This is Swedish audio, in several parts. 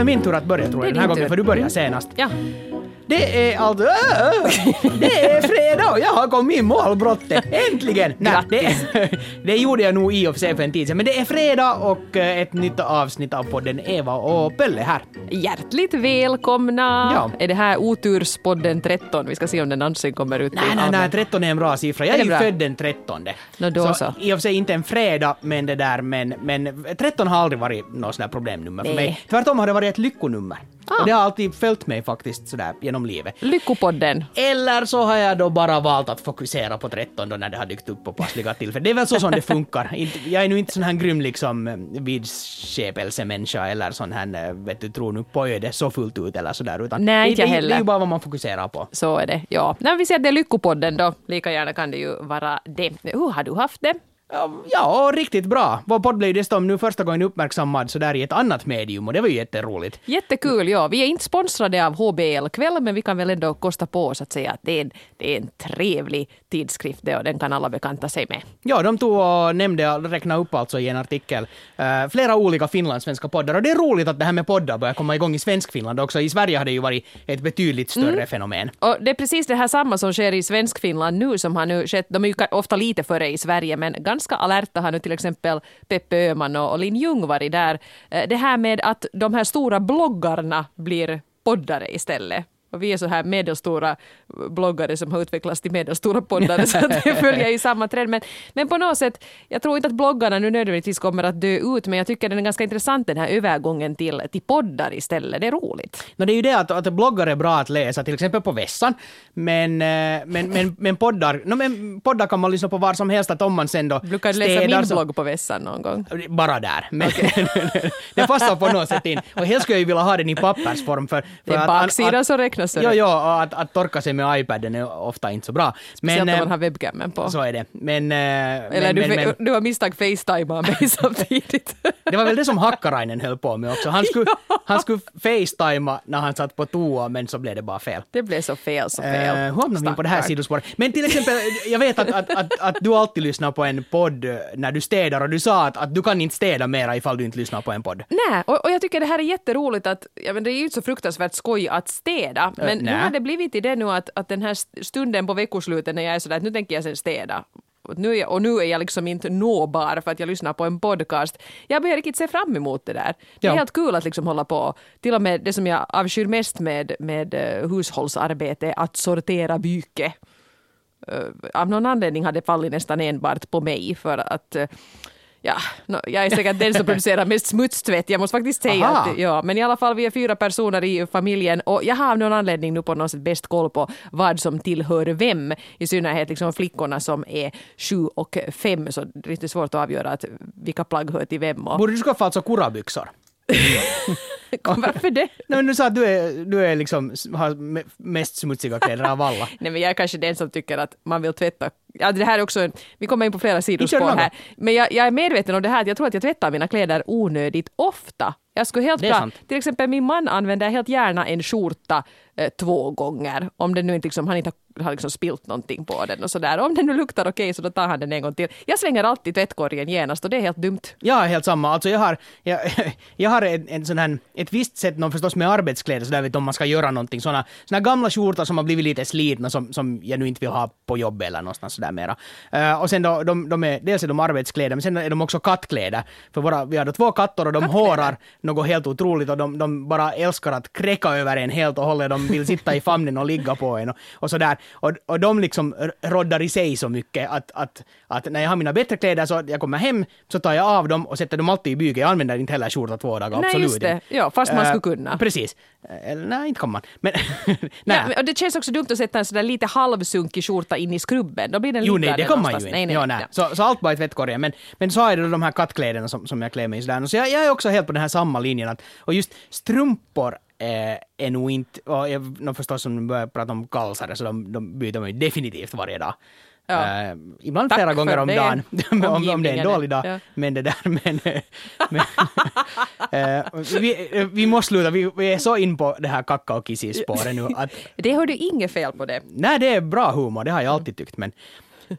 väl min tur att börja tror jag den här gången, för du börjar senast. Ja. Det är alltså... Det är fredag och jag har kommit i målbrottet. Äntligen! Nej, det, det gjorde jag nog i och för sig för en tid sedan. Men det är fredag och eh, ett nytt avsnitt av podden Eva och Pelle här. Hjärtligt välkomna! Ja. Är det här oturspodden 13? Vi ska se om den någonsin kommer ut. Nej, nej, nej, allmän- 13 är en bra siffra. Jag Är är ju född den 13. Nå, då så. I och för sig inte en fredag, men det där, men, men 13 har aldrig varit något sånt där problemnummer för Nej. mig. Tvärtom har det varit ett lyckonummer. Ah. Och det har alltid följt mig faktiskt sådär genom livet. Lyckopodden. Eller så har jag då bara valt att fokusera på 13 då när det har dykt upp på passliga tillfällen. Det är väl så som det funkar. Jag är nu inte sån här grym liksom eh, vidskepelsemänniska eller sån här, eh, vet du, tror nu på ödet så fullt ut eller sådär. Utan Nej, det, inte jag det, det heller. är ju bara vad man fokuserar på. Så är det, ja. Nej, vi säger att det är Lyckopodden då. Lika gärna kan det ju vara det. Hur har du haft det? Ja, Ja, riktigt bra. Vår podd blev dessutom nu första gången uppmärksammad sådär i ett annat medium och det var ju jätteroligt. Jättekul, ja. Vi är inte sponsrade av HBL-kväll, men vi kan väl ändå kosta på oss att säga att det är en, det är en trevlig tidskrift det, och den kan alla bekanta sig med. Ja, de tog och nämnde, räknade upp alltså i en artikel, eh, flera olika finlandssvenska poddar. Och det är roligt att det här med poddar börjar komma igång i Svenskfinland också. I Sverige har det ju varit ett betydligt större fenomen. Och det är precis det här samma som sker i Svenskfinland nu som har nu skett. De är ju ofta lite före i Sverige men ganska Ganska alerta har nu till exempel Peppe Öhman och Linn Ljung varit där. Eh, det här med att de här stora bloggarna blir poddare istället. Och vi är så här medelstora bloggare som har utvecklats till medelstora poddare så att det följer ju samma trend. Men, men på något sätt, jag tror inte att bloggarna nu nödvändigtvis kommer att dö ut men jag tycker den är ganska intressant den här övergången till, till poddar istället. Det är roligt. No, det är ju det att, att bloggar är bra att läsa, till exempel på vässan. Men, eh, men, men, men, poddar, no, men poddar kan man lyssna på var som helst, att om man sen då Brukar du läsa min så- blogg på vässan någon gång? Bara där. Men det passar på något sätt in. Och helst skulle jag ju vilja ha den i pappersform för... för Det är baksidan som räknas. Jo, jo, och att, att torka sig med iPaden är ofta inte så bra. Speciellt om eh, man har webcamen på. Så är det. Men... eh, Eller men, du, men, men, du har misstag facetimea mig samtidigt. det var väl det som Hakkarainen höll på med också. Han skulle, han skulle facetima när han satt på toa, men så blev det bara fel. Det blev så fel, så fel. Uh, hur hamnade vi på det här sidospåret? Men till exempel, jag vet att, att, att, att du alltid lyssnar på en podd eh, när du städar och du sa att, att du kan inte städa mera ifall du inte lyssnar på en podd. Nej, och, och jag tycker det här är jätteroligt att, ja men det är ju inte så fruktansvärt skoj att städa, men nu nej. har det blivit till det nu att, att den här st- stunden på veckoslutet när jag är sådär att nu tänker jag sen städa. Och nu, är jag, och nu är jag liksom inte nåbar för att jag lyssnar på en podcast. Jag börjar riktigt se fram emot det där. Det är Ja. helt kul att liksom hålla på. Till och med det som jag avskyr mest med, med eh, hushållsarbete att sortera byke. Eh, av någon anledning har det fallit nästan enbart på mig för att eh, Ja, no, jag är säkert den som producerar mest smutstvätt. Jag måste faktiskt säga Aha. att ja, men i alla fall vi är fyra personer i familjen och jag har av någon anledning nu på något sätt bäst koll på vad som tillhör vem. I synnerhet liksom flickorna som är sju och fem så det är lite svårt att avgöra att vilka plagg hör till vem. Och, Borde du skaffa alltså kurabyxor? varför det? Nej, men du sa att du är, du är liksom, har me- mest smutsiga kläder av alla. Nej, men jag är kanske den som tycker att man vill tvätta. Ja, det här är också en, vi kommer in på flera sidospår här. Men jag, jag är medveten om det här att jag tror att jag tvättar mina kläder onödigt ofta. Jag skulle helt sant. till exempel min man använder helt gärna en skjorta eh, två gånger. Om den nu inte liksom, han inte har, liksom spilt någonting på den och sådär. Om den nu luktar okej så då tar han den en gång till. Jag slänger alltid tvättkorgen genast och det är helt dumt. Är helt samma. Alltså jag har, jag, jag har en, en sån här, ett visst sätt, någon förstås med arbetskläder, så där vet om man ska göra någonting. Såna, såna gamla skjortor som har blivit lite slitna som, som jag nu inte vill ha på jobb eller någonstans sådär mera. Eh, och sen då, de, de är, dels är de arbetskläder, men sen är de också kattkläder. För våra, vi har då två katter och de hårar något helt otroligt och de, de bara älskar att kräka över en helt och hållet. De vill sitta i famnen och ligga på en och, och sådär. Och, och de liksom roddar i sig så mycket att, att, att när jag har mina bättre kläder så jag kommer hem så tar jag av dem och sätter dem alltid i byget. Jag använder inte heller skjorta två dagar, Nej, absolut just det. Ja, fast man Eh, skulle kunna. Precis. Eh, Eller nej, inte kan man. Men, Ja, nej. men- och det känns också dumt att sätta en sådär lite halvsunkig skjorta in i skrubben. Då blir den Jo, nej, det kan man ju inte. Nej, nej, ja, nej. Så, så allt bara i tvättkorgen. Men, men så är det då de här kattkläderna som, som jag klär mig i sådär. Så jag, jag är också helt på den här samma linjen. Att, och just strumpor eh, är nog inte... Och jag, förstås om de börjar prata om kalsare så de, de byter man ju definitivt varje dag. Ja. Eh, ibland Tack flera gånger om dagen. om, om det är en dålig dag. ja. Men det där, men... men eh, vi, vi måste sluta, vi, vi är så in på det här kacka och kissi-spåret nu att Det har du inget fel på det. Nej, det är bra humor, det har jag alltid tyckt. Men,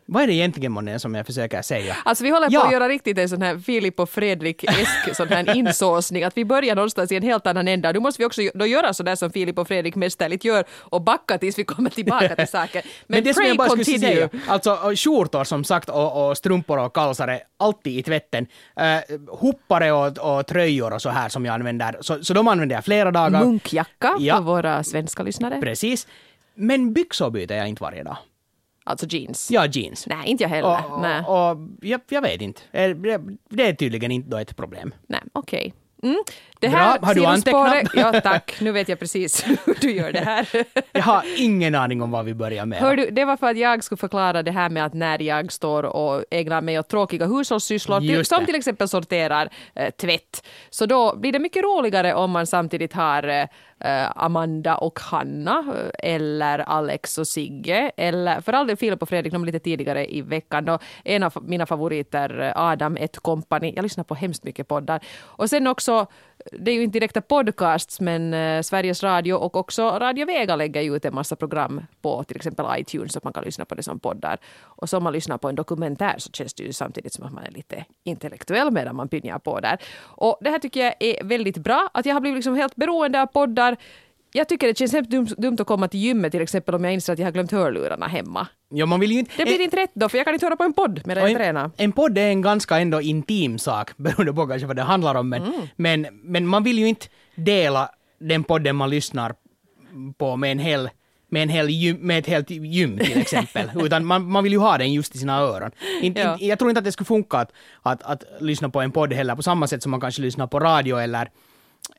Vad är det egentligen månne som jag försöker säga? Alltså vi håller på Ja. att göra riktigt en sån här Filip och Fredrik-esk sån här insåsning, att vi börjar någonstans i en helt annan ända. Nu måste vi också då göra sådär som Filip och Fredrik mästerligt gör och backa tills vi kommer tillbaka till saken. Men, det som jag bara skulle continue. säga, alltså skjortor som sagt och, och strumpor och kalsare, alltid i tvätten. Uh, hoppare och, och tröjor och så här som jag använder, så, så de använder jag flera dagar. Munkjacka Ja. för våra svenska lyssnare. Precis. Men byxor byter jag inte varje dag. Alltså jeans. Ja, jeans. Nej, inte jag heller. Och, Nej, och, och jag, jag vet inte. Eh, Det, det är tydligen inte då ett problem. Nej okej. Mm. Det Bra. här Har du antecknat? Ja tack, nu vet jag precis hur du gör det här. Jag har ingen aning om vad vi börjar med. Hör du, det var för att jag skulle förklara det här med att när jag står och ägnar mig åt tråkiga hushållssysslor, till, som till exempel sorterar eh, tvätt, så då blir det mycket roligare om man samtidigt har eh, Amanda och Hanna eh, eller Alex och Sigge eller för all del Filip och Fredrik, de lite tidigare i veckan. Då, en av mina favoriter, eh, Adam ett kompani. Jag lyssnar på hemskt mycket poddar. Och sen också det är ju inte direkta podcasts, men eh, Sveriges Radio och också Radio Vega lägger ju ut en massa program på till exempel iTunes, så att man kan lyssna på det som poddar. Och så om man lyssnar på en dokumentär så känns det ju samtidigt som att man är lite intellektuell medan man pynjar på där. Och det här tycker jag är väldigt bra, att jag har blivit liksom helt beroende av poddar. Jag tycker det känns hemskt dumt, dumt att komma till gymmet till exempel om jag inser att jag har glömt hörlurarna hemma. Ja, man vill ju inte... Det blir inte rätt då, för jag kan inte höra på en podd medan jag tränar. en, en podd är en ganska ändå intim sak, beroende på kanske vad det handlar om. Men, Mm. men, men man vill ju inte dela den podden man lyssnar på med en hel med, en hel gym, med ett helt gym till exempel. Utan man, man vill ju ha den just i sina öron. In, Ja. in, jag tror inte att det skulle funka att, att, att lyssna på en podd heller på samma sätt som man kanske lyssnar på radio eller,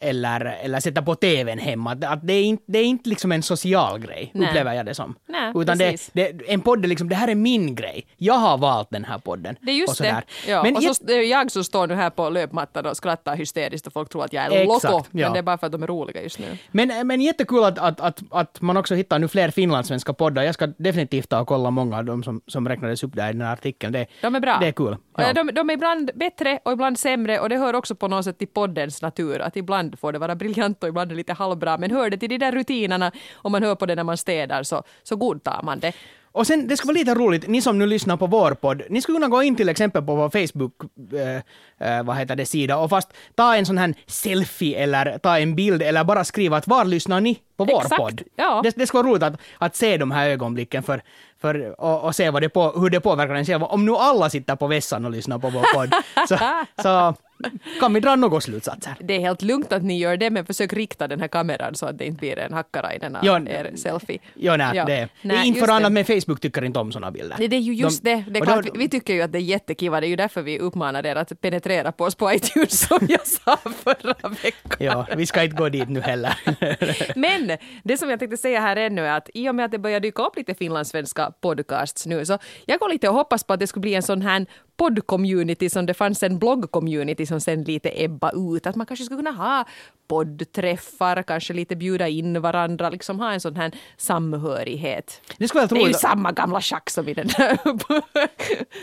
eller, eller sätta på tvn hemma. Att, att det, är inte, det är inte liksom en social grej, Nej. upplever jag det som. Nej, Utan det, det, en podd är liksom, det här är min grej. Jag har valt den här podden. Det är och just sådär. det. Ja, Men och jag- så det är jag som står nu här på löpmattan och skrattar hysteriskt och folk tror att jag är Exakt, loco. ja. Men det är bara för att de är roliga just nu. Men, men jättekul att, att, att, att man också hittar nu fler finlandssvenska poddar. Jag ska definitivt ta och kolla många av dem som, som räknades upp där i den här artikeln. Det, De är bra. Det är kul. Och Ja. De, de är ibland bättre och ibland sämre och det hör också på något sätt till poddens natur. Att ibland får det vara briljant och ibland är det lite halvbra. Men hör det till de där rutinerna om man hör på det när man städar så, så godtar man det. Och sen, det skulle vara lite roligt, ni som nu lyssnar på vår podd, ni skulle kunna gå in till exempel på vår Facebook, eh, eh, vad heter det, sida och fast ta en sån här selfie eller ta en bild eller bara skriva att var lyssnar ni på vår Exakt, podd? ja. Det, det skulle vara roligt att, att se de här ögonblicken för, för, och, och se vad det på, hur det påverkar en själv. Om nu alla sitter på vässan och lyssnar på vår podd, så, så kan vi dra några slutsatser. Det är helt lugnt att ni gör det men försök rikta den här kameran så att det inte blir en Hakkarainen av Ja, er selfie. Jo, nej, Ja. det Nej, inte just för annat, det. men Facebook tycker inte om såna bilder. Det, det är ju just De- det. det då- klart, vi, vi tycker ju att det är jättekiva. Det är ju därför vi uppmanar er att penetrera på oss på iTunes som jag sa förra veckan. Ja, vi ska inte gå dit nu heller. Men det som jag tänkte säga här ännu är att i och med att det börjar dyka upp lite finlandssvenska podcasts nu så jag går lite och hoppas på att det skulle bli en sån här podd-community som det fanns en blogg-community som sen lite ebba ut. Att man kanske skulle kunna ha poddträffar, kanske lite bjuda in varandra, liksom ha en sån här samhörighet. Det skulle Det är ju samma gamla schack som i den där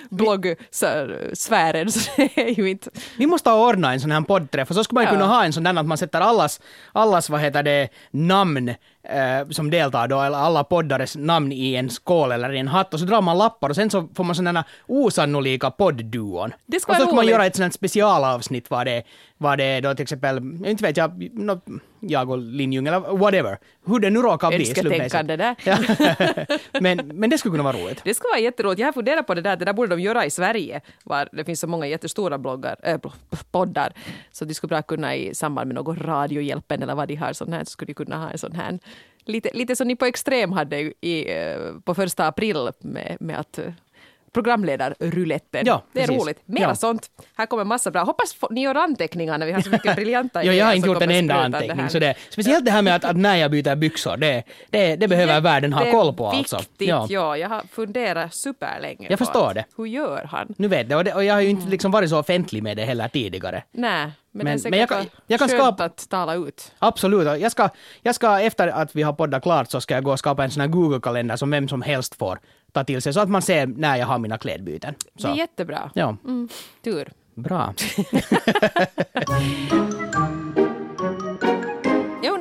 bloggsfären, så det är ju inte... Vi måste ha ordnat en sån här poddträff och så skulle man Ja. kunna ha en sån där att man sätter allas, allas vad heter det, namn eh, som deltar då, eller alla poddares namn i en skål eller i en hatt och så drar man lappar och sen så får man sådana osannolika poddduon. Det ska och så ska man roligt. göra ett sånt här specialavsnitt vad det, vad det är då till exempel, inte vet jag, nå- jag och Linjung eller whatever. Hur det nu råkar bli Önsketänkande där. Ja. men, men det skulle kunna vara roligt. Det skulle vara jätteroligt. Jag har funderat på det där, det där borde de göra i Sverige. Var det finns så många jättestora bloggar, äh, poddar. Så de skulle bra kunna i samband med någon radiohjälpen eller vad de har sån här, så skulle de kunna ha en sån här. Lite, lite som ni på Extrem hade i, eh, på första april med, med att programledarruletten. Ja, det är precis. roligt. Mera Ja. sånt. Här kommer massa bra. Hoppas ni gör anteckningar när vi har så mycket briljanta Jo, jag har idéer inte gjort en enda anteckning. Så det, speciellt det här med att, att när jag byter byxor, det, det, det behöver världen ha koll på alltså. Viktigt, ja. Jag har funderat superlänge Jag förstår att, det. Hur gör han? Nu vet jag, och, det, och jag har ju inte liksom varit så offentlig med det heller tidigare. Nej, men, Men- det är men jag kan- jag kan skönt skapa- att tala ut. Absolut. Jag ska, jag ska, efter att vi har poddat klart, så ska jag gå och skapa en sån här Google-kalender som vem som helst får ta till sig, så att man ser när jag har mina klädbyten. Det är Så, jättebra. ja, Mm, tur. bra.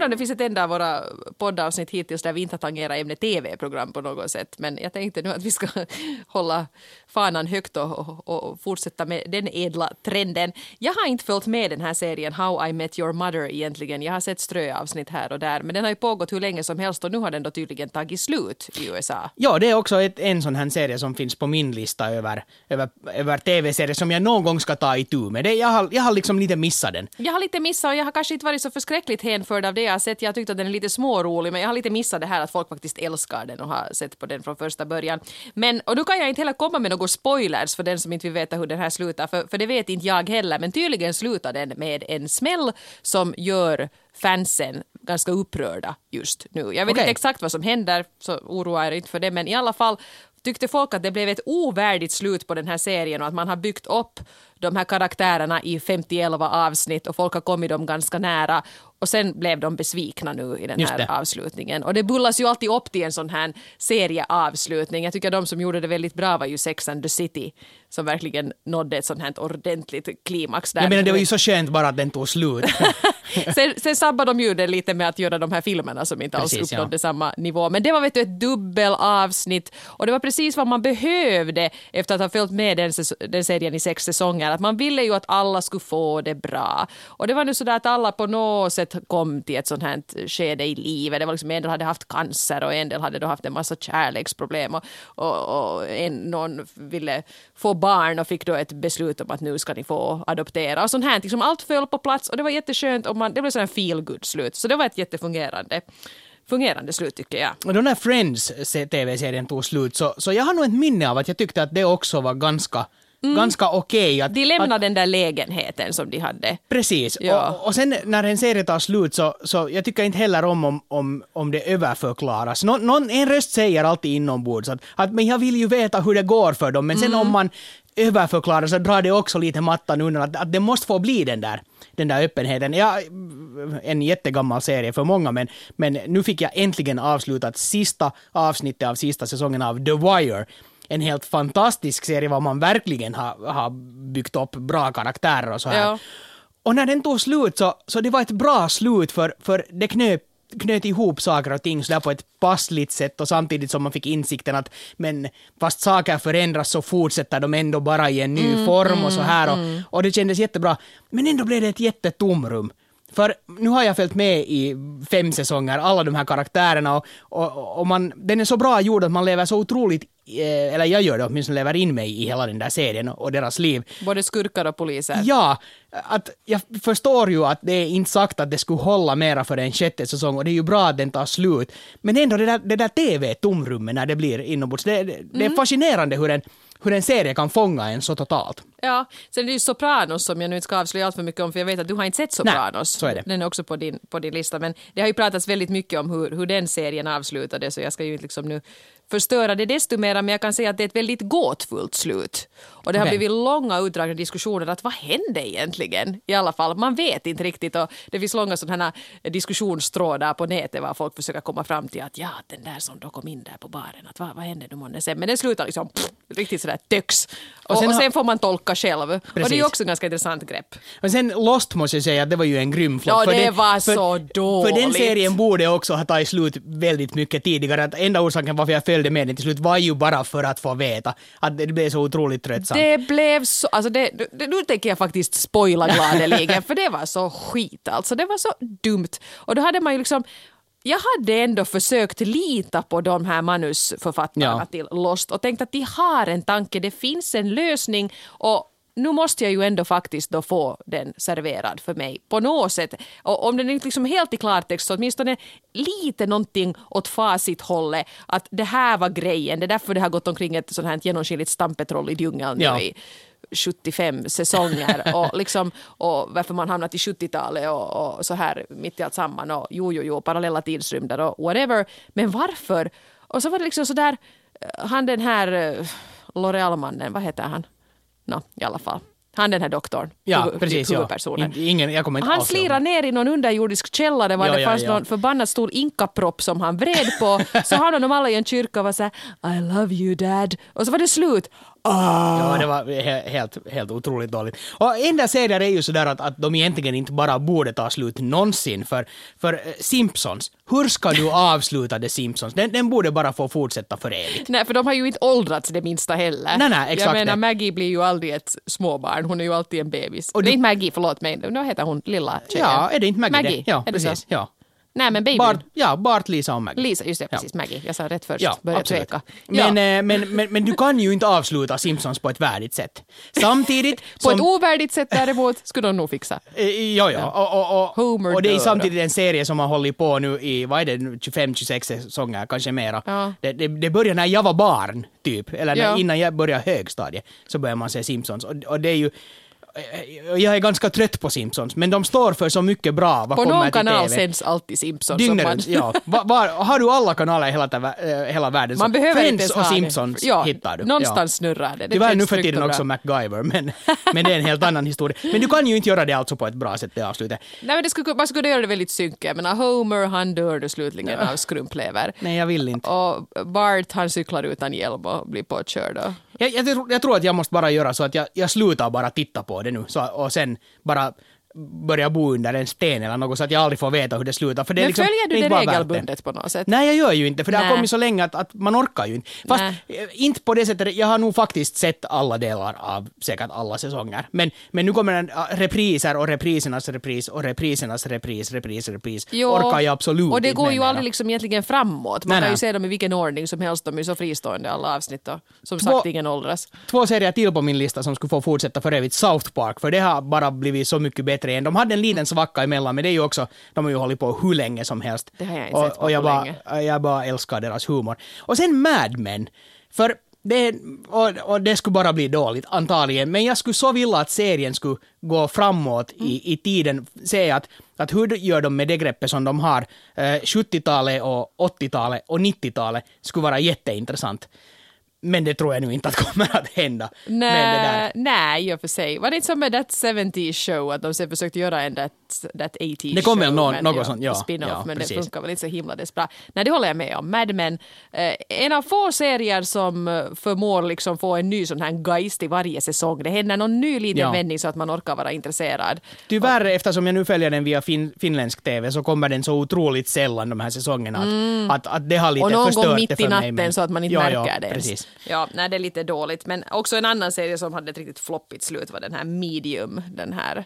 Om det finns ett enda av våra poddavsnitt hittills där vi inte har tangerat ämnet tv-program på något sätt. Men jag tänkte nu att vi ska hålla fanan högt och, och, och, fortsätta med den edla trenden. Jag har inte följt med den här serien How I Met Your Mother egentligen. Jag har sett ströavsnitt här och där, men den har ju pågått hur länge som helst och nu har den då tydligen tagit slut i USA. Ja, det är också ett, en sån här serie som finns på min lista över, över, över tv-serier som jag någon gång ska ta itu med. Det, jag, har, jag har liksom lite missat den. Jag har lite missat och jag har kanske inte varit så förskräckligt hänförd av det har sett. Jag har tyckt att den är lite smårolig, men jag har lite missat det här att folk faktiskt älskar den och har sett på den från första början. Men, och nu kan jag inte heller komma med några spoilers för den som inte vill veta hur den här slutar, för, för det vet inte jag heller, men tydligen slutar den med en smäll som gör fansen ganska upprörda just nu. Jag vet Okej. inte exakt vad som händer, så oroa er inte för det, men i alla fall tyckte folk att det blev ett ovärdigt slut på den här serien och att man har byggt upp de här karaktärerna i 50 avsnitt och folk har kommit dem ganska nära och sen blev de besvikna nu i den Just här det. avslutningen. Och det bullas ju alltid upp till en sån här serieavslutning. Jag tycker de som gjorde det väldigt bra var ju Sex and the City som verkligen nådde ett sånt här ordentligt klimax där. Jag menar, det var ju så skönt bara att den tog slut. sen, sen sabbade de ju det lite med att göra de här filmerna som inte alls Precis, ja. uppnådde samma nivå. Men det var vet du, ett dubbelavsnitt och det var precis vad man behövde efter att ha följt med den, den serien i sex säsonger. Att man ville ju att alla skulle få det bra. Och det var nu sådär att alla på något sätt kom till ett sånt här skede i livet. Det var liksom en del hade haft cancer och en del hade då haft en massa kärleksproblem och, och, och en, någon ville få barn och fick då ett beslut om att nu ska ni få adoptera och sånt här. Liksom allt föll på plats och det var jätteskönt och man, det blev sån här feel good slut. Så det var ett jättefungerande fungerande slut tycker jag. Och då när Friends tv-serien tog slut så, så jag har nog ett minne av att jag tyckte att det också var ganska, ganska okej. att- De lämnade den där lägenheten som de hade. Precis. Ja. Och, och sen när en serie tar slut så, så jag tycker inte heller om om, om, om det överförklaras. Nå, någon, en röst säger alltid inombords att, att men jag vill ju veta hur det går för dem, men sen Mm. om man överförklarar så drar det också lite mattan undan att, att det måste få bli den där, den där öppenheten. Ja, en jättegammal serie för många, men, men nu fick jag äntligen avslutat sista avsnittet av sista säsongen av The Wire. En helt fantastisk serie var man verkligen har, har byggt upp bra karaktärer och så här. Ja. Och när den tog slut så, så det var ett bra slut för, för det knöt, knöt ihop saker och ting sådär på ett passligt sätt och samtidigt som man fick insikten att men fast saker förändras så fortsätter de ändå bara i en ny form och så här och, och det kändes jättebra. Men ändå blev det ett jättetomrum. För nu har jag följt med i fem säsonger, alla de här karaktärerna och, och, och man, den är så bra gjord att man lever så otroligt, eller jag gör det åtminstone, lever in mig i hela den där serien och, deras liv. Både skurkar och poliser. Ja, att jag förstår ju att det är inte sagt att det skulle hålla mera för en sjätte säsong och det är ju bra att den tar slut. Men ändå det där, det där TV-tomrummet när det blir inombords, det, det, Mm. är fascinerande hur en, hur en serie kan fånga en så totalt. Ja, sen är det ju Sopranos som jag nu inte ska avslöja allt för mycket om för jag vet att du har inte sett Sopranos. så är det. Den är också på din, på din lista men det har ju pratats väldigt mycket om hur, hur den serien avslutade så jag ska ju inte liksom nu förstöra det desto mer men jag kan säga att det är ett väldigt gåtfullt slut. Och det har Okej. blivit långa utdragna diskussioner att vad hände egentligen? I alla fall, man vet inte riktigt och det finns långa sådana här diskussionstrådar på nätet var folk försöker komma fram till att ja, den där som då kom in där på baren, att vad, vad hände nu månne sen? Men det slutar liksom pff, riktigt sådär töx. Och, och, sen sen, har- får man tolka själv. Och det är Precis. också ganska intressant grepp. Men sen Lost måste jag säga att det var ju en grym flopp. Ja, För det den- var för, så För den dåligt. serien borde också ha tagit slut väldigt mycket tidigare. Att enda orsaken varför jag följde med den till slut var ju bara för att få veta att det blev så otroligt tröttsamt. Det blev så, alltså det, det, nu tänker jag faktiskt spoila gladeligen för det var så skit alltså, det var så dumt. Och då hade man ju liksom jag hade ändå försökt lita på de här manusförfattarna Ja. till Lost och tänkt att de har en tanke, det finns en lösning och nu måste jag ju ändå faktiskt då få den serverad för mig på något sätt. Och om den är liksom helt i klartext så åtminstone lite någonting åt facithållet att det här var grejen, det är därför det har gått omkring ett sånt här genomskinligt stampetroll i djungeln Ja. i 75 säsonger och, liksom, och varför man hamnat i 70-talet och, och så här mitt i allt samman och jo, jo, jo, parallella tidsrymder och whatever. Men varför? Och så var det liksom så där, eh, han den här uh, L'Oreal-mannen, vad heter han? Nå, i alla fall. Han den här doktorn, Ja, precis. Ja. huvudpersonen. In- Ingen, jag kommer inte Han slirade ner i någon underjordisk källare var Ja, det ja, fanns ja. någon förbannat stor inkapropp som han vred på. Så hamnade de alla i en kyrka och var så här I love you dad. Och så var det slut. Ja, det var he- helt, helt otroligt dåligt. Och enda serier är ju sådär att, att de egentligen inte bara borde ta slut någonsin, för, för eh, Simpsons, hur ska du avsluta The Simpsons? Den, den borde bara få fortsätta för evigt. Nej, för de har ju inte åldrats det minsta heller. Nej, nej, exakt Jag menar, det. Maggie blir ju aldrig ett småbarn, hon är ju alltid en bebis. Och det är inte Maggie, förlåt mig, nu heter hon lilla tjejen. Ja, är det inte Maggie, Maggie, det? Ja, är det så? precis. Ja. Nej, men babyn. Bart, ja, Bart, Lisa och Maggie. Lisa, just det, Ja. precis, Maggie. Jag sa rätt först, Ja, började absolut. tveka. Men, ja. eh, men, men, men du kan ju inte avsluta Simpsons på ett värdigt sätt. Samtidigt På ett som... ovärdigt sätt däremot skulle de nog fixa. Eh, Ja, ja. Och, och, och, Homer och det är samtidigt en serie som har hållit på nu i, vad är det, nu, 25-26 säsonger, kanske mera. Ja. Det, det, det började när jag var barn, typ. Eller när, innan jag började högstadiet, så började man se Simpsons. Och, och det är ju... eh, Jag är ganska trött på Simpsons, men de står för så mycket bra. Vad På någon kanal TV. sänds alltid Simpsons. Dygnet man- ja. Var, var, har du alla kanaler i hela, eh, hela världen Man behöver inte Friends ens och ha det. Simpsons ja, hittar du. Någonstans snurrar det. det. Tyvärr nu för tiden också. MacGyver, men, men det är en helt annan historia. Men du kan ju inte göra det alltså på ett bra sätt, det avslutet. Nej, men det skulle, man skulle göra det väldigt synkat. Men Homer, han dör då slutligen av skrumplever. Nej, jag vill inte. Och Bart, han cyklar utan hjälm och blir påkörd. Och... Jag, jag, tror- jag tror att jag måste bara göra så att jag, jag slutar bara titta på det nu så, och sen bara börja bo under en sten eller något så att jag aldrig får veta hur det slutar. För det är Men liksom, följer det du det värt regelbundet på något sätt? Nej, jag gör ju inte, för det har kommit så länge att, att man orkar ju inte. Fast Nej. eh, inte på det sättet, jag har nog faktiskt sett alla delar av säkert alla säsonger. Men, men nu kommer en, äh, repriser och reprisernas repris och reprisernas repris, repris, repris. orkar jag absolut Och det går ju aldrig liksom egentligen framåt. Man Nej, kan ju nej. se dem i vilken ordning som helst. De är ju så fristående alla avsnitt och som Två- sagt ingen åldras. två serier till på min lista som skulle få fortsätta för evigt. South Park, för det har bara blivit så mycket bättre igen. De hade en liten svacka emellan, men det är ju också, de har ju hållit på hur länge som helst. Det har jag inte och, sett på och jag bara, länge. jag bara älskar deras humor. Och sen Mad Men. För det, och, och det skulle bara bli dåligt, antagligen. Men jag skulle så vilja att serien skulle gå framåt i, i tiden. Se att, att hur gör de med det greppet som de har. Eh, 70-talet och 80-talet och 90-talet skulle vara jätteintressant. Men det tror jag nu inte att kommer att hända. Där. Nej, nej, i och för sig. Var det inte som med That 70 show att de sen försökte göra en That, that 80 Det kom väl någon- något sånt, ja, Spin-off, ja, men precis. det funkar väl inte så himla bra. Nej, det håller jag med om. Mad Men, eh, en av få serier som eh, förmår liksom få en ny sån här geist i varje säsong. Det händer någon ny liten Ja. vändning så att man orkar vara intresserad. Tyvärr, eftersom jag nu följer den via fin, finländsk TV, så kommer den så otroligt sällan de här säsongerna. Att, att, att det har lite Mm. Och någon förstört gång det mitt för i mig, natten men- så att man inte Ja, märker ja, det. Precis. Ja, nej, det är lite dåligt. Men också en annan serie som hade ett riktigt floppigt slut var den här Medium, den här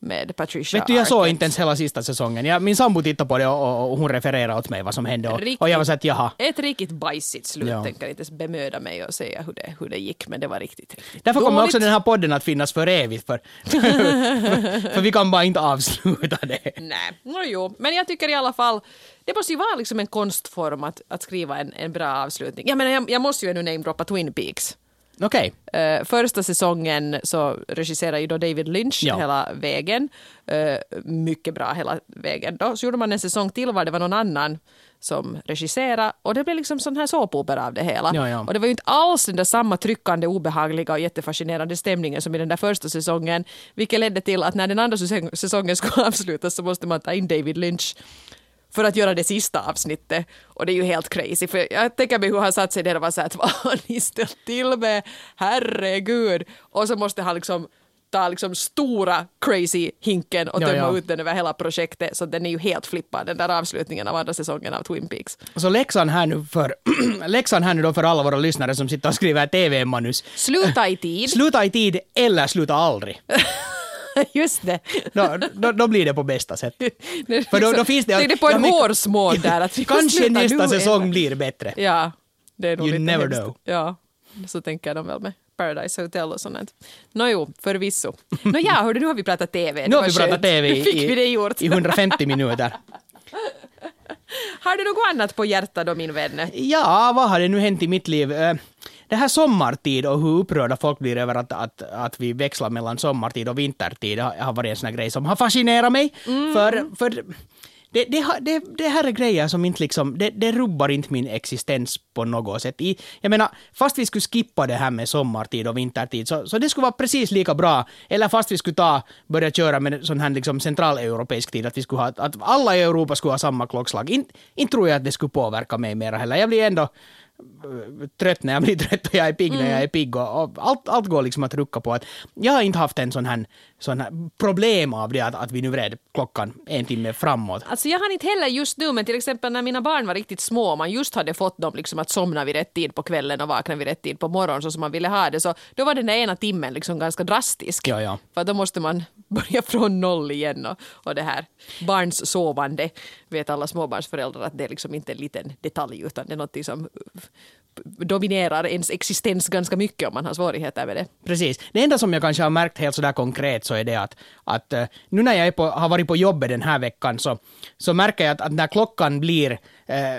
med Patricia Vet du, jag såg inte ens hela sista säsongen. Jag, min sambo tittade på det och, och, hon refererade åt mig vad som hände. Och, Riktigt. och jag var så att jaha. Ett riktigt bajsigt slut. Ja. Tänker inte ens bemöda mig och säga hur det, hur det gick, men det var riktigt, riktigt Därför kommer dåligt. också den här podden att finnas för evigt. För, för, för vi kan bara inte avsluta det. Nej, no, jo. men jag tycker i alla fall, det måste ju vara liksom en konstform att, att skriva en, en bra avslutning. Jag, menar, jag, jag måste ju ännu namedroppa Twin Peaks. Okej. Eh, första säsongen så regisserar ju då David Lynch Ja. hela vägen. Eh, mycket bra hela vägen. Då så gjorde man en säsong till var det var någon annan som regisserade och det blev liksom sån här såpopera av det hela. Ja, ja. Och det var ju inte alls den där samma tryckande, obehagliga och jättefascinerande stämningen som i den där första säsongen. Vilket ledde till att när den andra säsong- säsongen skulle avslutas så måste man ta in David Lynch för att göra det sista avsnittet. Och det är ju helt crazy. För jag tänker mig hur han satt sig där och var så här att vad har ni ställt till med? Herregud! Och så måste han liksom ta liksom stora crazy hinken och Ja, tömma ja. ut den över hela projektet. Så den är ju helt flippad, den där avslutningen av andra säsongen av Twin Peaks. Så läxan här nu för, läxan här nu då för alla våra lyssnare som sitter och skriver TV-manus. Sluta i tid. Sluta i tid eller sluta aldrig. Just det. Då, då, då blir det på bästa sätt. För då, då finns det... Tänk dig på ja, en hårsmån där. Att Kanske nästa säsong eller- blir bättre. Ja, det är nog You lite never hemskt. know. Ja, så tänker de väl med Paradise Hotel och sånt. Nåjo, förvisso. Nåja, hördu, nu har vi pratat TV. Nu Det har vi pratat. TV det i, gjort. i 150 minuter. Har du något annat på hjärtat då, min vän? Ja, vad har det nu hänt i mitt liv? Det här sommartid och hur upprörda folk blir över att, att, att vi växlar mellan sommartid och vintertid har, har varit en sån här grej som har fascinerat mig. För, för det, det, det, det här är grejer som inte liksom, det, det rubbar inte min existens på något sätt. I, jag menar, fast vi skulle skippa det här med sommartid och vintertid, så, så det skulle vara precis lika bra. Eller fast vi skulle ta, börja köra med sån här liksom centraleuropeisk tid, att vi skulle ha, att alla i Europa skulle ha samma klockslag. In, inte tror jag att det skulle påverka mig mer heller. Jag blir ändå trött när jag blir trött och jag är pigg när jag är pigg. Och, och allt, allt går liksom att rucka på. Att jag har inte haft en sån här, sån här problem av det att, att vi nu vred klockan en timme framåt. Alltså jag har inte heller just nu, men till exempel när mina barn var riktigt små och man just hade fått dem liksom att somna vid rätt tid på kvällen och vakna vid rätt tid på morgonen så som man ville ha det, så då var den där ena timmen liksom ganska drastisk. Ja, ja. För då måste man börja från noll igen och, och det här barns sovande vet alla småbarnsföräldrar att det är liksom inte en liten detalj utan det är något som dominerar ens existens ganska mycket om man har svårigheter med det. Precis. Det enda som jag kanske har märkt helt sådär konkret så är det att, att eh, nu när jag på, har varit på jobbet den här veckan så, så märker jag att, att när klockan blir eh,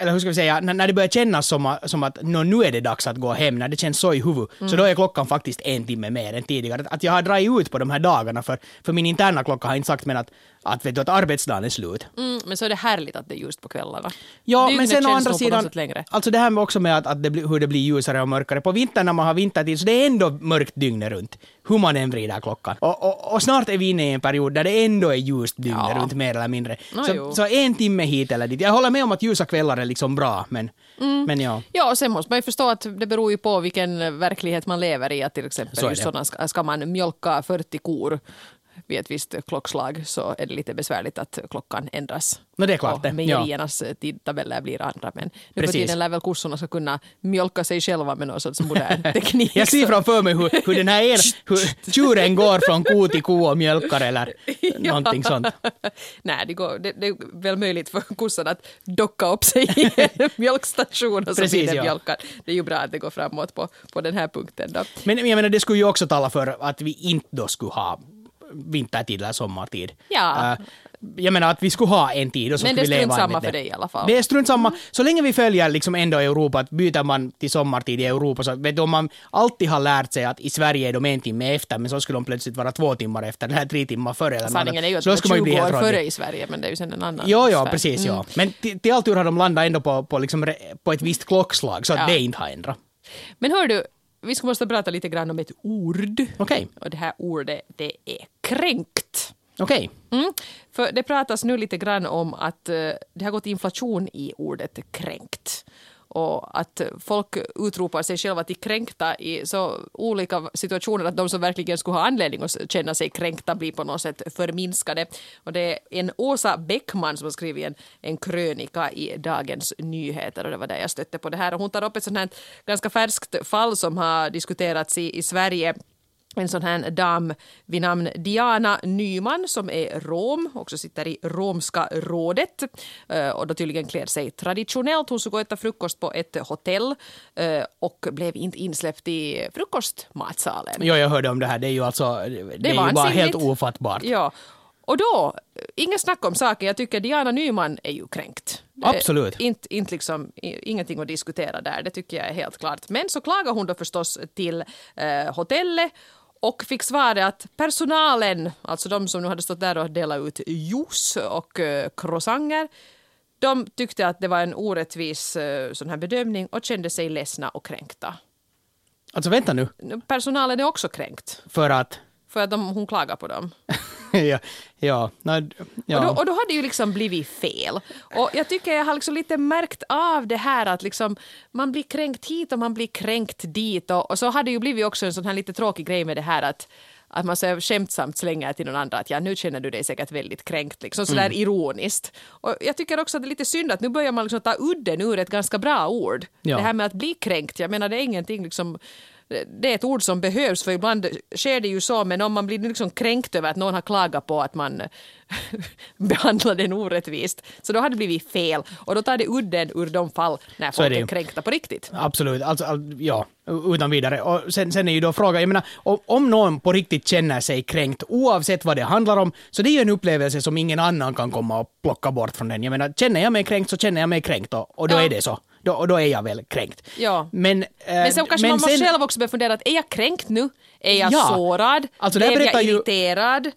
eller hur ska vi säga, när, när det börjar kännas som, att- som att nå, nu är det dags att gå hem, när det känns så i huvudet, så då är klockan faktiskt en timme mer än tidigare. Att, att jag har dragit ut på de här dagarna, för, för min interna klocka har inte sagt men att, att, vet du, att arbetsdagen är slut. Mm, men så är det härligt att det är just på kvällarna. Ja, Dygnet men sen å andra sidan, alltså det här med också med att, att det blir, hur det blir ljusare och mörkare. På vintern när man har vintertid så det är ändå mörkt dygnet runt, hur man än vrider klockan. Och, och, och snart är vi inne i en period där det ändå är ljust dygnet Ja. runt mer eller mindre. Nå, så, så en timme hit eller dit. Jag håller med om att ljusa kvällar är liksom bra, men, Mm. men ja. Ja, och sen måste man ju förstå att det beror ju på vilken verklighet man lever i. Att till exempel Så just sådana, ska, ska man mjölka 40 kor vid ett visst klockslag så är det lite besvärligt att klockan ändras. No, det är klart det. Ja. mejeriernas ja. tidtabeller blir andra. Men nu för tiden lär väl kossorna ska kunna mjölka sig själva med någon sorts modern teknik. Jag ser framför mig hur, hur den här ena, hur tjuren går från ko till ko och mjölkar eller någonting sånt. Nej, det, går, det, det är väl möjligt för kossan att docka upp sig i en mjölkstation och så Precis, blir den ja. mjölkad. Det är ju bra att det går framåt på, på den här punkten. Då. Men jag menar, det skulle ju också tala för att vi inte då skulle ha vintertid eller sommartid. Ja. Eh, jag menar att vi skulle ha en tid och så Men skulle det är strunt samma för dig i alla fall. Det är strunt samma. Så länge vi följer liksom ändå Europa, att byter man till sommartid i Europa så vet du, om man alltid har lärt sig att i Sverige är de en timme efter men så skulle de plötsligt vara två timmar efter eller tre timmar före. Eller Sanningen är ju att så skulle man ju 20 bli år före i Sverige, men det är ju sen en annan Jo, ja, sfär. precis. Mm. Ja. Men till, till all tur har de landat ändå på, på, liksom, på ett visst klockslag så att Ja. det inte har ändrat. Men hör du, vi ska måste prata lite grann om ett ord. Okej, Och det här ordet, det är kränkt. okej. Mm. För det pratas nu lite grann om att eh, det har gått inflation i ordet kränkt. Och att folk utropar sig själva till kränkta i så olika situationer att de som verkligen skulle ha anledning att känna sig kränkta blir på något sätt förminskade. Och det är en Åsa Bäckman som har skrivit en, en krönika i Dagens Nyheter och det var där jag stötte på det här. Och hon tar upp ett sånt här ganska färskt fall som har diskuterats i, i Sverige en sån här dam vid namn Diana Nyman som är rom, också sitter i romska rådet eh, och då tydligen klär sig traditionellt. Hon skulle gå och äta frukost på ett hotell eh, och blev inte insläppt i frukostmatsalen. Jo, jag hörde om det här. Det är ju alltså, det, är ju bara helt ofattbart. Ja. Och då, eh, inga snack om saken, jag tycker Diana Nyman är ju kränkt. Absolut. inte, inte liksom, ingenting att diskutera där, det tycker jag är helt klart. Men så klagar hon då förstås till eh, hotellet och fick svaret att personalen, alltså de som nu hade stått där och delat ut juice och eh, croissanter, de tyckte att det var en orättvis eh, sån här bedömning och kände sig ledsna och kränkta. Alltså vänta nu, Personalen är också kränkt för att... för att de, hon klagar på dem. ja, ja, ja. Och, då, och då har det ju liksom blivit fel. Och jag tycker jag har liksom lite märkt av det här att liksom man blir kränkt hit och man blir kränkt dit. Och, och så har det ju blivit också en sån här lite tråkig grej med det här att att man så skämtsamt slänger till någon annan att ja, nu känner du dig säkert väldigt kränkt, liksom sådär Mm. ironiskt. Och jag tycker också att det är lite synd att nu börjar man liksom ta udden ur ett ganska bra ord. Ja. Det här med att bli kränkt, jag menar det är ingenting liksom det är ett ord som behövs för ibland sker det ju så men om man blir liksom kränkt över att någon har klagat på att man behandlar den orättvist så då har det blivit fel och då tar det udden ur de fall när är folk är, ju. kränkta på riktigt. Absolut, alltså, all, ja, utan vidare. Och sen, sen är ju då frågan, jag menar, om, om någon på riktigt känner sig kränkt, oavsett vad det handlar om, så det är ju en upplevelse som ingen annan kan komma och plocka bort från den. Jag menar, känner jag mig kränkt så känner jag mig kränkt och, och då Ja. är det så. Då, och då är jag väl kränkt. Ja. Men, eh, Men sen kanske man måste sen- själv också börja fundera att är jag kränkt nu? Är jag Ja. sårad? Alltså, Blev jag ju- irriterad? Eh,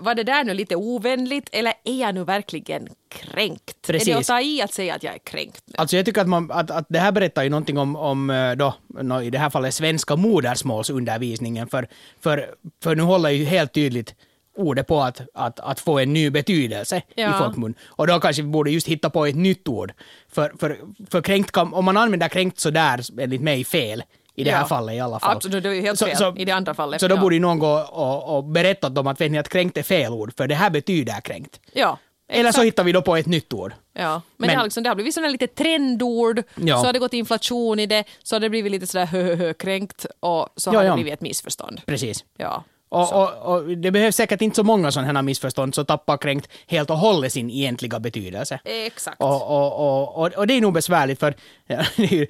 Var det där nu lite ovänligt? Eller är jag nu verkligen kränkt? Är det Precis. att ta i att säga att jag är kränkt nu? Alltså jag tycker att, man, att, att det här berättar ju någonting om, om eh, då, nå, i det här fallet svenska modersmålsundervisningen. För, för, för nu håller ju helt tydligt ordet på att, att, att få en ny betydelse Ja. i folkmun. Och då kanske vi borde just hitta på ett nytt ord. För, för, för kränkt kan, om man använder kränkt så där enligt mig fel, i det Ja. här fallet i alla fall. Absolut, det är helt Så- fel så- i det andra fallet. Så då ja. borde någon gå och, och berätta dem att vet ni att kränkt är fel ord, för det här betyder kränkt. Ja, Eller så exakt. hittar vi då på ett nytt ord. Ja, men, Men- det, har liksom, det har blivit sådana lite trendord, Ja. så har det gått inflation i det, så har det blivit lite sådär hö, hö, hö, kränkt och så Ja, har det blivit ett missförstånd. Precis. Ja. Och, och, och det behövs säkert inte så många sådana här missförstånd så tappar kränkt helt och hållet sin egentliga betydelse. Exakt. Och, och, det är nog besvärligt för, ja, ju-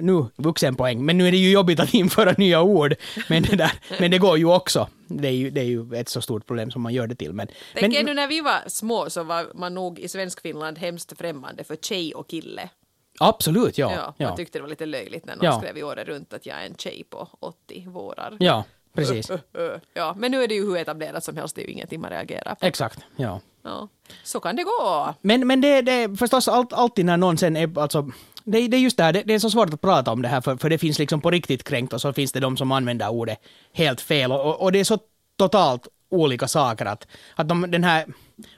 nu vuxenpoäng, men nu är det ju jobbigt att införa nya ord. Men det, där, men det går ju också. Det är ju, det är ju ett så stort problem som man gör det till. Men, Tänk men, ännu när vi var små så var man nog i svensk Finland hemskt främmande för tjej och kille. absolut, ja. Ja, Ja, Man tyckte det var lite löjligt när någon Ja. skrev i året runt att jag är en tjej på 80 vårar. ja precis. Ja, men nu är det ju hur etablerat som helst, det är ju ingenting man reagerar på. Exakt, ja. Ja. Så kan det gå. Men, men det, det är förstås allt, alltid när någon sen är, alltså, det, det är just det här, det, det är så svårt att prata om det här för, för det finns liksom på riktigt kränkt och så finns det de som använder ordet helt fel och, och, det är så totalt olika saker att, att de, den här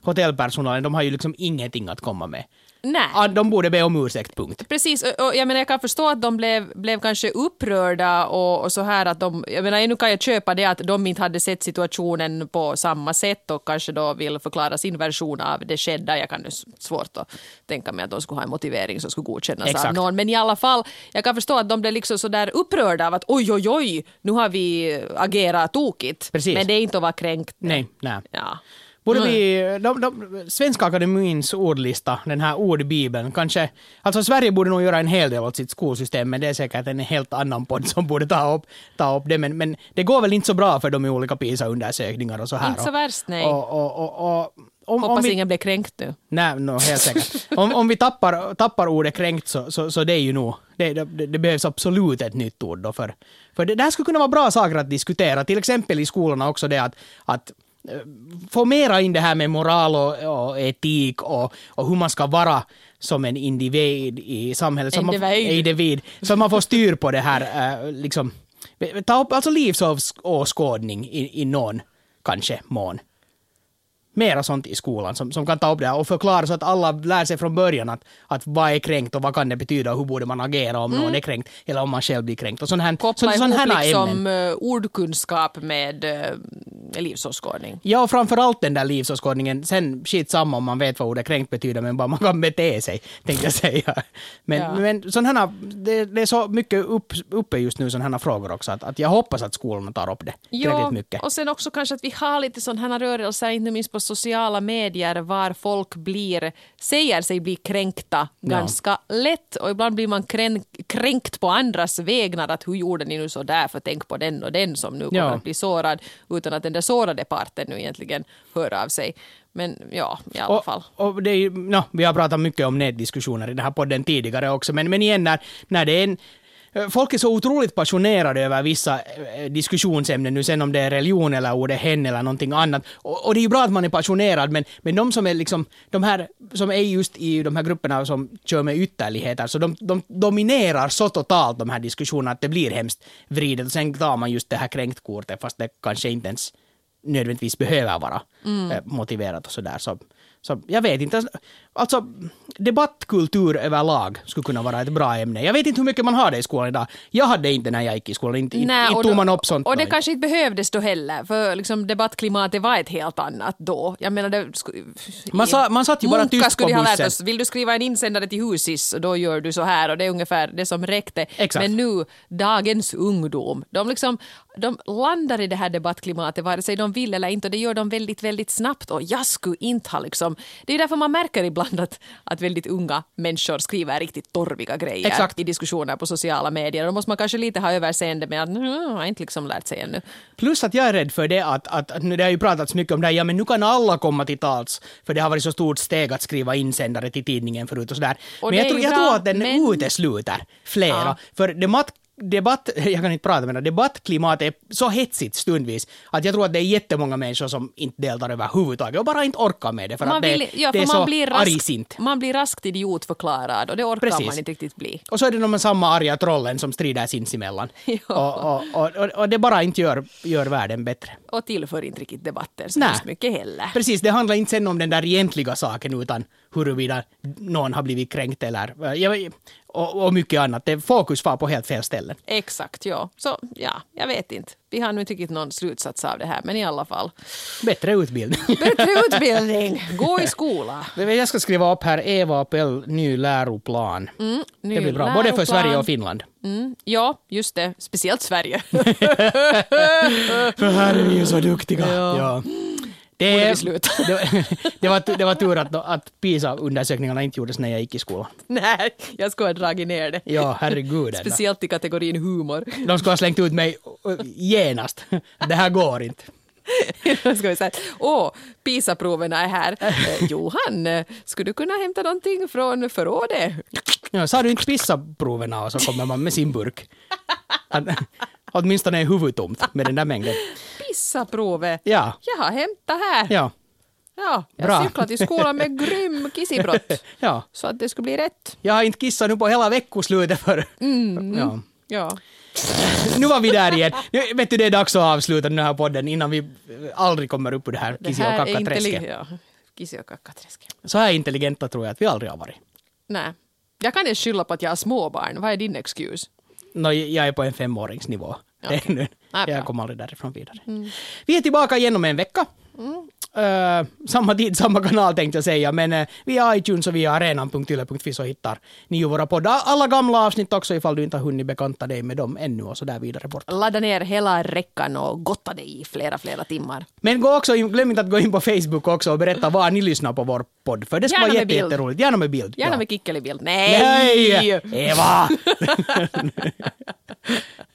hotellpersonalen, de har ju liksom ingenting att komma med. Nej. De borde be om ursäkt, punkt. Precis, och, och jag menar jag kan förstå att de blev, blev kanske upprörda och, och så här att de, jag menar nu kan jag köpa det att de inte hade sett situationen på samma sätt och kanske då vill förklara sin version av det skedda. Jag kan det svårt att tänka mig att de skulle ha en motivering som skulle godkännas av Exakt. någon. Men i alla fall, jag kan förstå att de blev liksom så där upprörda av att oj oj oj, nu har vi agerat tokigt. Precis. Men det är inte att vara kränkt. Nej, nej. Ja. Borde vi, de, de, Svenska Akademins ordlista, den här ordbibeln, kanske... Alltså Sverige borde nog göra en hel del åt sitt skolsystem, men det är säkert en helt annan podd som borde ta upp, ta upp det. Men, men det går väl inte så bra för dem i olika PISA-undersökningar och så här. Inte så värst, nej. Och, och, och, och, om, Hoppas om vi, ingen blir kränkt nu. Nej, no, helt säkert. om, om vi tappar, tappar ordet kränkt så, så, så det är ju nog... Det, det, det behövs absolut ett nytt ord då för... För det, det här skulle kunna vara bra saker att diskutera, till exempel i skolorna också det att, att få mera in det här med moral och, och etik och, och hur man ska vara som en individ i samhället. Så man, Individ. individ. Så man får styr på det här, eh, liksom... Ta upp alltså livsåskådning i, i någon, kanske, mån mera sånt i skolan som, som kan ta upp det och förklara så att alla lär sig från början att, att vad är kränkt och vad kan det betyda och hur borde man agera om någon är kränkt eller om man själv blir kränkt. Och sån här, Koppla så, sån ihop här liksom ämnen. eh, ordkunskap med uh, livsåskådning. Ja, och framförallt den där livsåskådningen. Sen skitsamma om man vet vad ordet kränkt betyder, men bara man kan bete sig, tänkte jag säga. Men, Ja. men sån här, det, det är så mycket upp, uppe just nu, sådana här frågor också, att, att jag hoppas att skolorna tar upp det tillräckligt mycket. och sen också kanske att vi har lite sådana här rörelser, inte minst på sociala medier, var folk blir, säger sig bli kränkta ganska lätt. Och ibland blir man krän, kränkt på andras vägnar, att hur gjorde ni nu så där, för tänk på den och den som nu kommer Ja. att bli sårad, utan att den där sårade parten nu egentligen hör av sig. Men ja, i alla Och, fall. och det är, nå, vi har pratat mycket om nätdiskussioner i den här podden tidigare också, men, men igen när, när det är en Folk är så otroligt passionerade över vissa eh, diskussionsämnen nu, sen om det är religion eller ordet hen eller någonting annat. Och, och det är ju bra att man är passionerad, men, men de som är liksom, de här som är just i de här grupperna som kör med ytterligheter, så de, de dominerar så totalt de här diskussionerna att det blir hemskt vridet. Och sen tar man just det här kränktkortet, fast det kanske inte ens nödvändigtvis behöver vara Mm. eh, motiverat och sådär. Så, så jag vet inte. Alltså, debattkultur överlag skulle kunna vara ett bra ämne. Jag vet inte hur mycket man har det i skolan idag. Jag hade inte när jag gick i skolan. Inte, Nej, inte och tog man upp sånt. Och det då. kanske inte behövdes då heller, för liksom debattklimatet var ett helt annat då. Jag menar, det, Man sa- man satt ju bara tyst skulle på ha lärt bussen. oss, vill du skriva en insändare till Husis, då gör du så här och det är ungefär det som räckte. Exakt. Men nu, dagens ungdom, de, liksom, de landar i det här debattklimatet vare sig de vill eller inte och det gör de väldigt, väldigt snabbt och jag skulle inte ha liksom, det är därför man märker ibland att, att väldigt unga människor skriver riktigt torviga grejer Exakt. i diskussioner på sociala medier. Då måste man kanske lite ha överseende med att "Mm, jag har inte liksom lärt sig ännu. Plus att jag är rädd för det att, att, att nu, det har ju pratats mycket om det här, ja men nu kan alla komma till tals, för det har varit så stort steg att skriva insändare till tidningen förut och sådär. Och men jag, det tror, jag tror att den men- utesluter flera, Ja. för debatt, debatt, jag kan inte prata med det, debattklimatet är så hetsigt stundvis att jag tror att det är jättemånga människor som inte deltar överhuvudtaget och bara inte orkar med det för att det, ja, det är för man så blir raskt, argsint. Man blir raskt idiotförklarad och det orkar Precis. man inte riktigt bli. Och så är det de samma arga trollen som strider sinsemellan. Och, och, och, och, det bara inte gör, gör världen bättre. Och tillför inte riktigt debatter så mycket heller. Precis, det handlar inte sen om den där egentliga saken utan huruvida någon har blivit kränkt eller ja, och, och mycket annat. Det fokus var på helt fel ställen. Exakt, ja. Så ja, jag vet inte. Vi har nu inte riktigt någon slutsats av det här, men i alla fall. Bättre utbildning. Bättre utbildning, gå i skola. Jag ska skriva upp här Eva Appel ny läroplan. Mm, ny det blir bra, både för läroplan. Sverige och Finland. Mm, ja, just det. Speciellt Sverige. För här är vi ju så duktiga. Ja. Ja. Det, vi sluta? det, det, var, det var tur att, att PISA-undersökningarna inte gjordes när jag gick i skolan. Nej, jag skulle ha dragit ner det. Ja, herregud. Speciellt i kategorin humor. De skulle ha slängt ut mig genast. Det här går inte. Då ska vi säga, åh, PISA-proverna är här. Eh, Johan, eh, skulle du kunna hämta någonting från förrådet? Ja, sa du inte PISA-proverna och så kommer man med sin burk. Att, åtminstone är huvudet tomt med den där mängden. PISA-provet? Ja, Jag har hämtat här. ja, Ja, jag Bra. cyklade till skolan med grym kissibrott. ja. Så att det skulle bli rätt. Jag har inte kissat nu på hela veckoslutet för... Ja. Ja. Nu var vi där igen. Nu, vet du, det är dags att avsluta den här podden innan vi aldrig kommer upp ur det här kissi och kackaträsket. ja, kissi och kackaträsket. Så här intelligenta tror jag att vi aldrig har varit. Nej. Jag kan inte skylla på att jag har småbarn. Vad är din excuse? No, jag är på en femåringsnivå. Det är nu. Ah. Jag kommer aldrig därifrån vidare. Vi är tillbaka igen om en vecka. Eh, samma tid, samma kanal tänkte jag säga, men uh, via iTunes och via arenan.yle.fi så hittar ni ju våra poddar. Alla gamla avsnitt också ifall du inte har hunnit bekanta dig med dem ännu och så där vidare bort. Ladda ner hela räckan och gotta dig i flera, flera timmar. Men gå också in, glöm inte att gå in på Facebook också och berätta var ni lyssnar på vår podd, för det ska Gärna vara jätte, bild. jätteroligt. Gärna med bild. Gärna ja. med kickelibild. Nej! Nej! Eva!